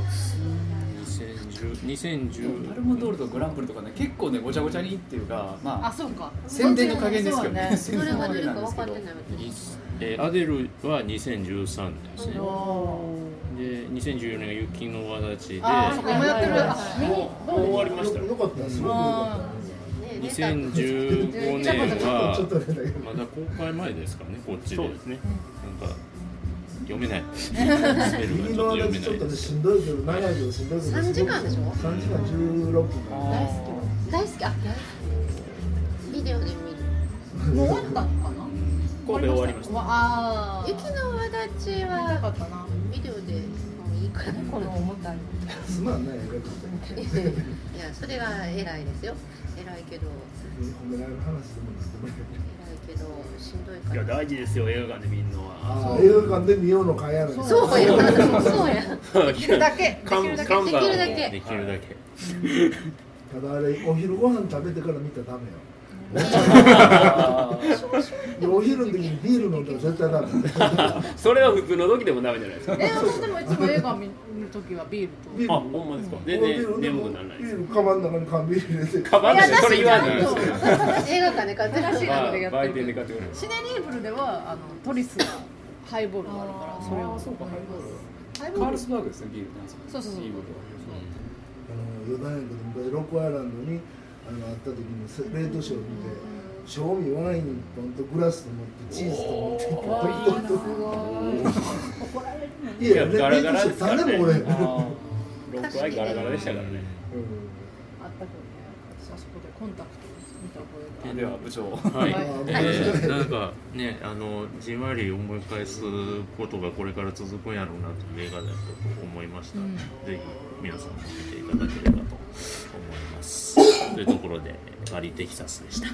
S1: 2010 2010
S4: パルムドールとグランプリとかね、結構ね、ごちゃごちゃにっていうか、
S3: タあ
S4: まあ。
S3: そうか
S4: 宣伝の加減ですけどね。
S3: そう
S4: 宣伝なんですけど
S5: 分かってない。わけ
S1: えーアデルは2013ですねで2014年が雪の輪立ちで
S3: あーそこ今やってる
S7: もう終わりましたよ
S6: よかったすごくよかっ
S5: ねネタ
S1: 2015年
S6: た
S1: はまだ公開前ですかねこっちで
S7: そうですね
S1: なんか読めない。スペルがち
S6: 右の
S1: ょっと読め
S6: 話ちょっとね
S1: ないです。
S6: しんどいけど長いけどしんどいけど
S5: 3時間でしょ
S6: 3時間16分
S5: 大好き。大好き。あビデオで見る。
S3: もう終わったのかな？
S7: 神戸終わりました。
S3: ああ
S5: 雪の輪立ちは
S3: ったな？
S5: ビデオで。もういいから
S8: この重た。い
S6: すまんない
S5: いやそれが偉いですよ。偉いけど。偉いけどしんどいから。
S7: いや大事ですよ映画館で見るのは。
S6: ああ映画館で見ようの会やる
S5: そうやそうや
S3: できるだけ。で
S7: 看
S3: きるだけ。
S5: できるだけ。
S6: ただあれお昼ご飯食べてから見たらダメよお昼の時にビール飲んだら絶対ダメ
S7: それは普通の時でもダメじゃないですか。
S3: え私でもいつも映画見るときはビールと。
S6: ビール。
S7: あほんまですか。全然眠くならないです。
S6: ビールカバンの中に缶ビール入れて。
S7: カバンでそれ言わないです
S3: そう
S5: 映画館で買ってらっしゃる
S3: でやってる
S7: 売店で買ってくれる
S3: シネリーブルではあのトリスがハイボールがあるからそれを。
S4: そうかハイボール。カ
S3: ハイボール
S4: ールスバーグですねビールって
S3: そうそうそう。
S4: ビール
S6: あの余談やけど昔ロックアイランドにあの会った時にせレートショーを見て賞味ワイン一本とグラスと持ってチーズと持って行ってトント。ントンいやレ
S7: いやガラガ
S6: レートショー誰もおれへん
S4: あ
S7: ロックアイガラガラでしたからね。
S3: あったけどね私はそこでコンタクト
S4: では部長
S1: はい、
S6: はい
S1: えーなんかねあのじんわり思い返すことがこれから続くんやろうなという映画だと思いました、
S3: うん。
S1: ぜひ皆さんも見ていただければと思いますというところでバリテキサスでした。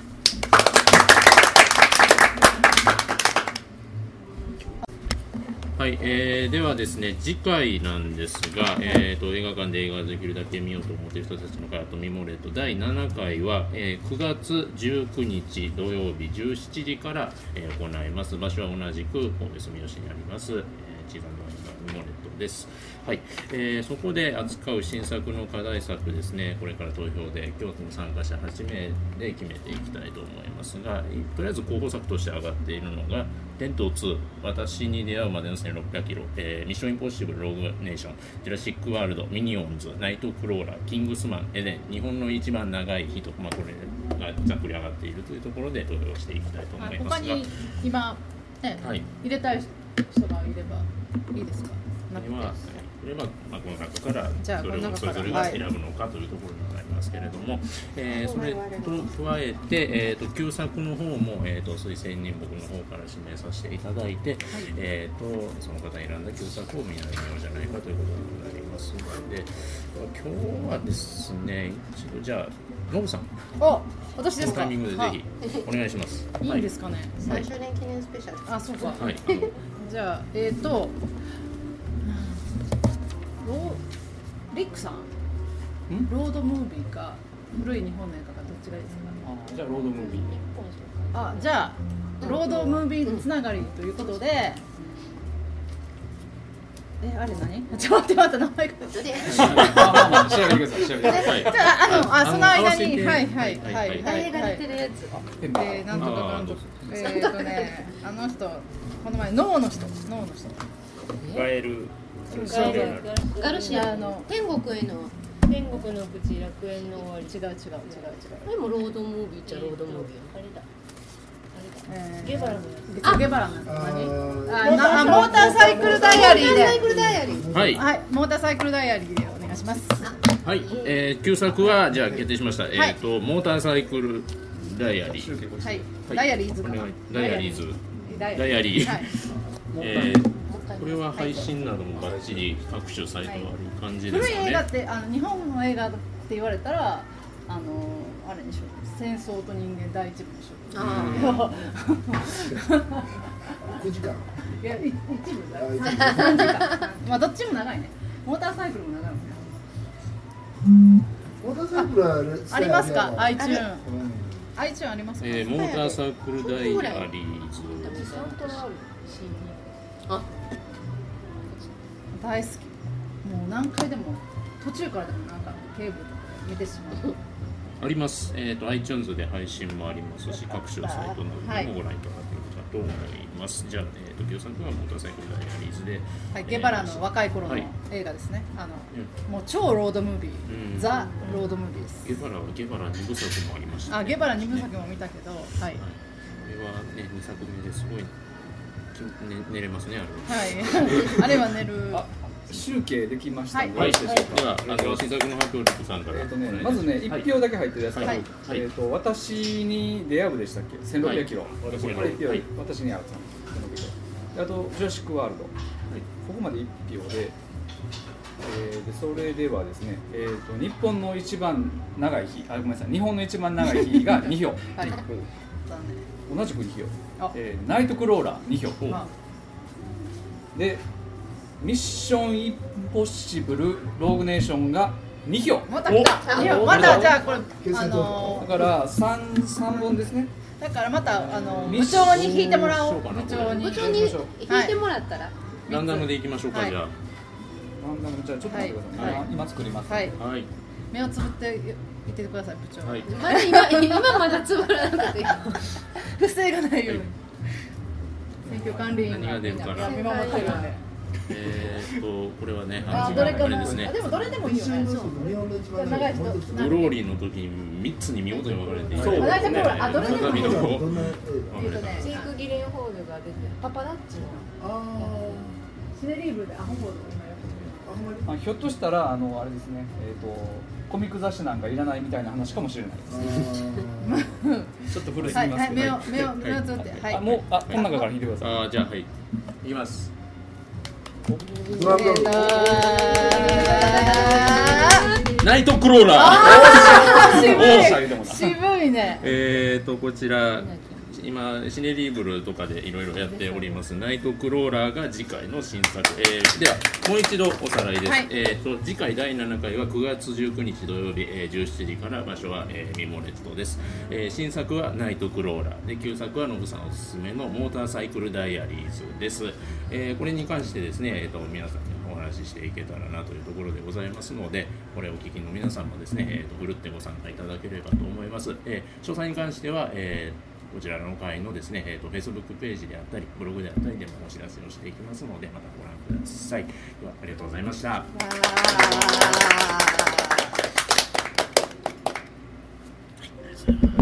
S1: はい、えーではですね次回なんですが、えー、と映画館で映画ができるだけ見ようと思っている人たちの会とミモレット第7回は、えー9月19日土曜日17時から、えー行います。場所は同じく神戸住吉にあります、えー、チーズワインモレットです。はい、えーそこで扱う新作の課題作ですね。これから投票で京都の参加者8名で決めていきたいと思いますがとりあえず候補作として上がっているのが「テント2私に出会うまでの1600キロ」えーミッションインポッシブルローグネーション」「ジュラシック・ワールド」「ミニオンズ」「ナイト・クローラー」「キングスマン」「エデン」日本の一番長い人、まあ、これがざっくり上がっているというところで投票していきたいと思いますが、
S3: 他に今、ね
S1: はい。
S3: 入れたい人がいればいいですか？なくて。
S1: これは、これは、まあ、この中から
S3: じゃあ
S1: どれをそれぞれが選ぶのかというところになりますけれども、えーそれと加えて、えー、と旧作の方も、えー、と推薦人僕の方から指名させていただいて、えー、とその方に選んだ旧作を見られようじゃないかということになりますので今日はですね一度じゃあノブさん。
S3: お私ですか？
S1: タイミングでぜひお願いします。
S3: は いいいんですかね、
S5: 最終年記念スペシャル。
S3: あそうか。
S1: はい、はい、あの
S3: じゃあえっ、ー、とローリックさん？ロードムービーか古い日本の映画かどっちがいいですか
S4: じゃあロードムービー。
S3: あじゃあロードムービーつながりということで、えあれ何？ちょっと待って待って名前が。
S5: で
S4: まあまあまあ調べてください調べてください。
S3: じゃああのあその間にはい。はい。
S1: はい。
S3: はい。
S1: はい。
S5: 誰が
S3: はい。
S5: 出てるやつ
S3: え、なんとかかんとかえー、とねあの人この前脳の人脳の人
S7: ガエル
S3: ガル
S5: シア
S3: の
S5: 天国への
S8: 天国の口楽園の終わり
S3: 違う違う違う違う
S5: これもロードムービーっちゃロードムービー
S8: あれだ
S3: えー
S8: ゲバラのや
S3: あゲバラ
S6: あ
S3: モーターサイクルダイアリーで。
S1: はい。
S3: はいモーターサイクルダイアリーでお願いします。
S1: はい、えー、旧作はじゃあ決定しました、えっ、とモーターサイクルダイアリー。
S3: はい、
S1: はい。
S3: ダイアリーズ
S1: ダイアリーズ。
S3: ダイ
S1: アリー。
S3: はい。
S1: えーこれは配信などもバッチリ各種サイトがある感じですかね、
S3: 古い映画ってあの日本の映画って言われたらあのあれでしょ。戦争と人間第一部でしょ
S5: あ
S6: 9 時間。
S3: いや一部だ。よ
S6: 一部
S3: 3時間。まあどっちも長いねモーターサイクルも長いもんね
S6: モーターサイクルはあれ
S3: ありますか iTune
S6: うん
S3: iTune ありますか、
S1: えー、モーターサイクルダイアリーズ
S8: サントラある CD
S5: あ
S3: 大好きもう何回でも途中からでもなんかケーブルとかで見てしまう
S1: あります、えー、と iTunes で配信もありますし各種サイトなどでもご覧いただけるかと思います、じゃあ、えー、と旧作はモーターサイクルダイアリーズで、
S3: はい、ゲバラの若い頃の
S1: はい。
S3: 映画ですね、あのもう超ロードムービー、
S1: うん。
S3: ザ・ロードムービーです。
S1: ゲバラはゲバラ2部作もありました、
S3: あゲバラ2部作も見たけど、はい、
S1: はい、これはね2作目ですごいき、ね、寝れますねあれは。
S3: はい、あれは寝る。
S4: あ集計できましたので、
S1: はい、
S4: よろしいでしょうか。
S1: では、あの、新作の発表さんから。
S4: えっとね、まずね、一票だけ入ってるやつ
S1: はい。
S4: えっと私に出会うでしたっけ、1600キロ、
S1: 私に
S4: これ一票、
S1: はい。
S4: 私に会う1600キロ。であとジュラシックワールド、ここまで一票で、えーでそれではですね、えっと日本の一番長い日、あごめんなさい、日本の一番長い日が 2票、
S3: はい。残
S4: 同じく2票。
S3: あ、
S4: えーナイトクローラー2票。でミッションインポッシブルローグネーションが2票。
S3: あまた来た。いや
S4: お
S3: またじゃあこれあの
S6: 票
S4: だから三三本ですね。
S3: だからまたあの部長に引いてもらおう。部長に。
S5: 部長に引いてもらったら、
S1: ランダムでいきましょうか、
S3: はい。
S1: じゃ
S4: ランダムじゃあちょっと待ってください、
S1: はい。
S4: 今今作ります、
S3: はい。
S1: あ。はい。
S3: 目をつぶって見てください部長。
S1: はい。
S5: まだ今今まだつぶらなくて
S3: 不正がないように。選挙管理員
S1: 何が出るかな
S3: 見守ってるんで
S1: えーっと、これはね、
S3: あ
S1: あ
S3: どれか
S1: れですね。
S3: あ。でもどれでもいいよね。
S1: ローリーの時に三つに見事に分かれて。
S7: そう。
S3: あどれでもいいよ。
S1: 鏡の
S6: どんな映
S3: えっとね
S8: ジーク・ギレンホールが出てパパラッチ
S3: ネリー。ブでアホボー。ド今やって
S6: あ
S4: ひょっとしたらあのあれですね。えっ、とコミック雑誌なんかいらないみたいな話かもしれないです。
S6: あ
S4: ちょっと古す
S3: はいはい
S4: ぎますけど、
S3: 目を目を目をつぶって。はい。
S4: あもうあこの中から引いてください、
S1: あー、じゃあ、はい。いきます。ナイトクローラー。
S3: 渋い。ね
S1: えーとこちら今シネリーブルとかでいろいろやっておりますナイトクローラーが次回の新作、えーではもう一度おさらいです、
S3: はい。
S1: えーと次回第7回は9月19日土曜日、えー17時から場所は、えーミモレットです、えー新作はナイトクローラー。で旧作はノブさんおすすめのモーターサイクルダイアリーズです、えーこれに関してですね、えー、と皆さんにお話ししていけたらなというところでございますのでこれをお聞きの皆さんもですね、えー、とふるってご参加いただければと思います、えー詳細に関しては、えーこちらの会のですね、えー、と Facebook ページであったり、ブログであったりでもお知らせをしていきますので、またご覧ください。では、ありがとうございました。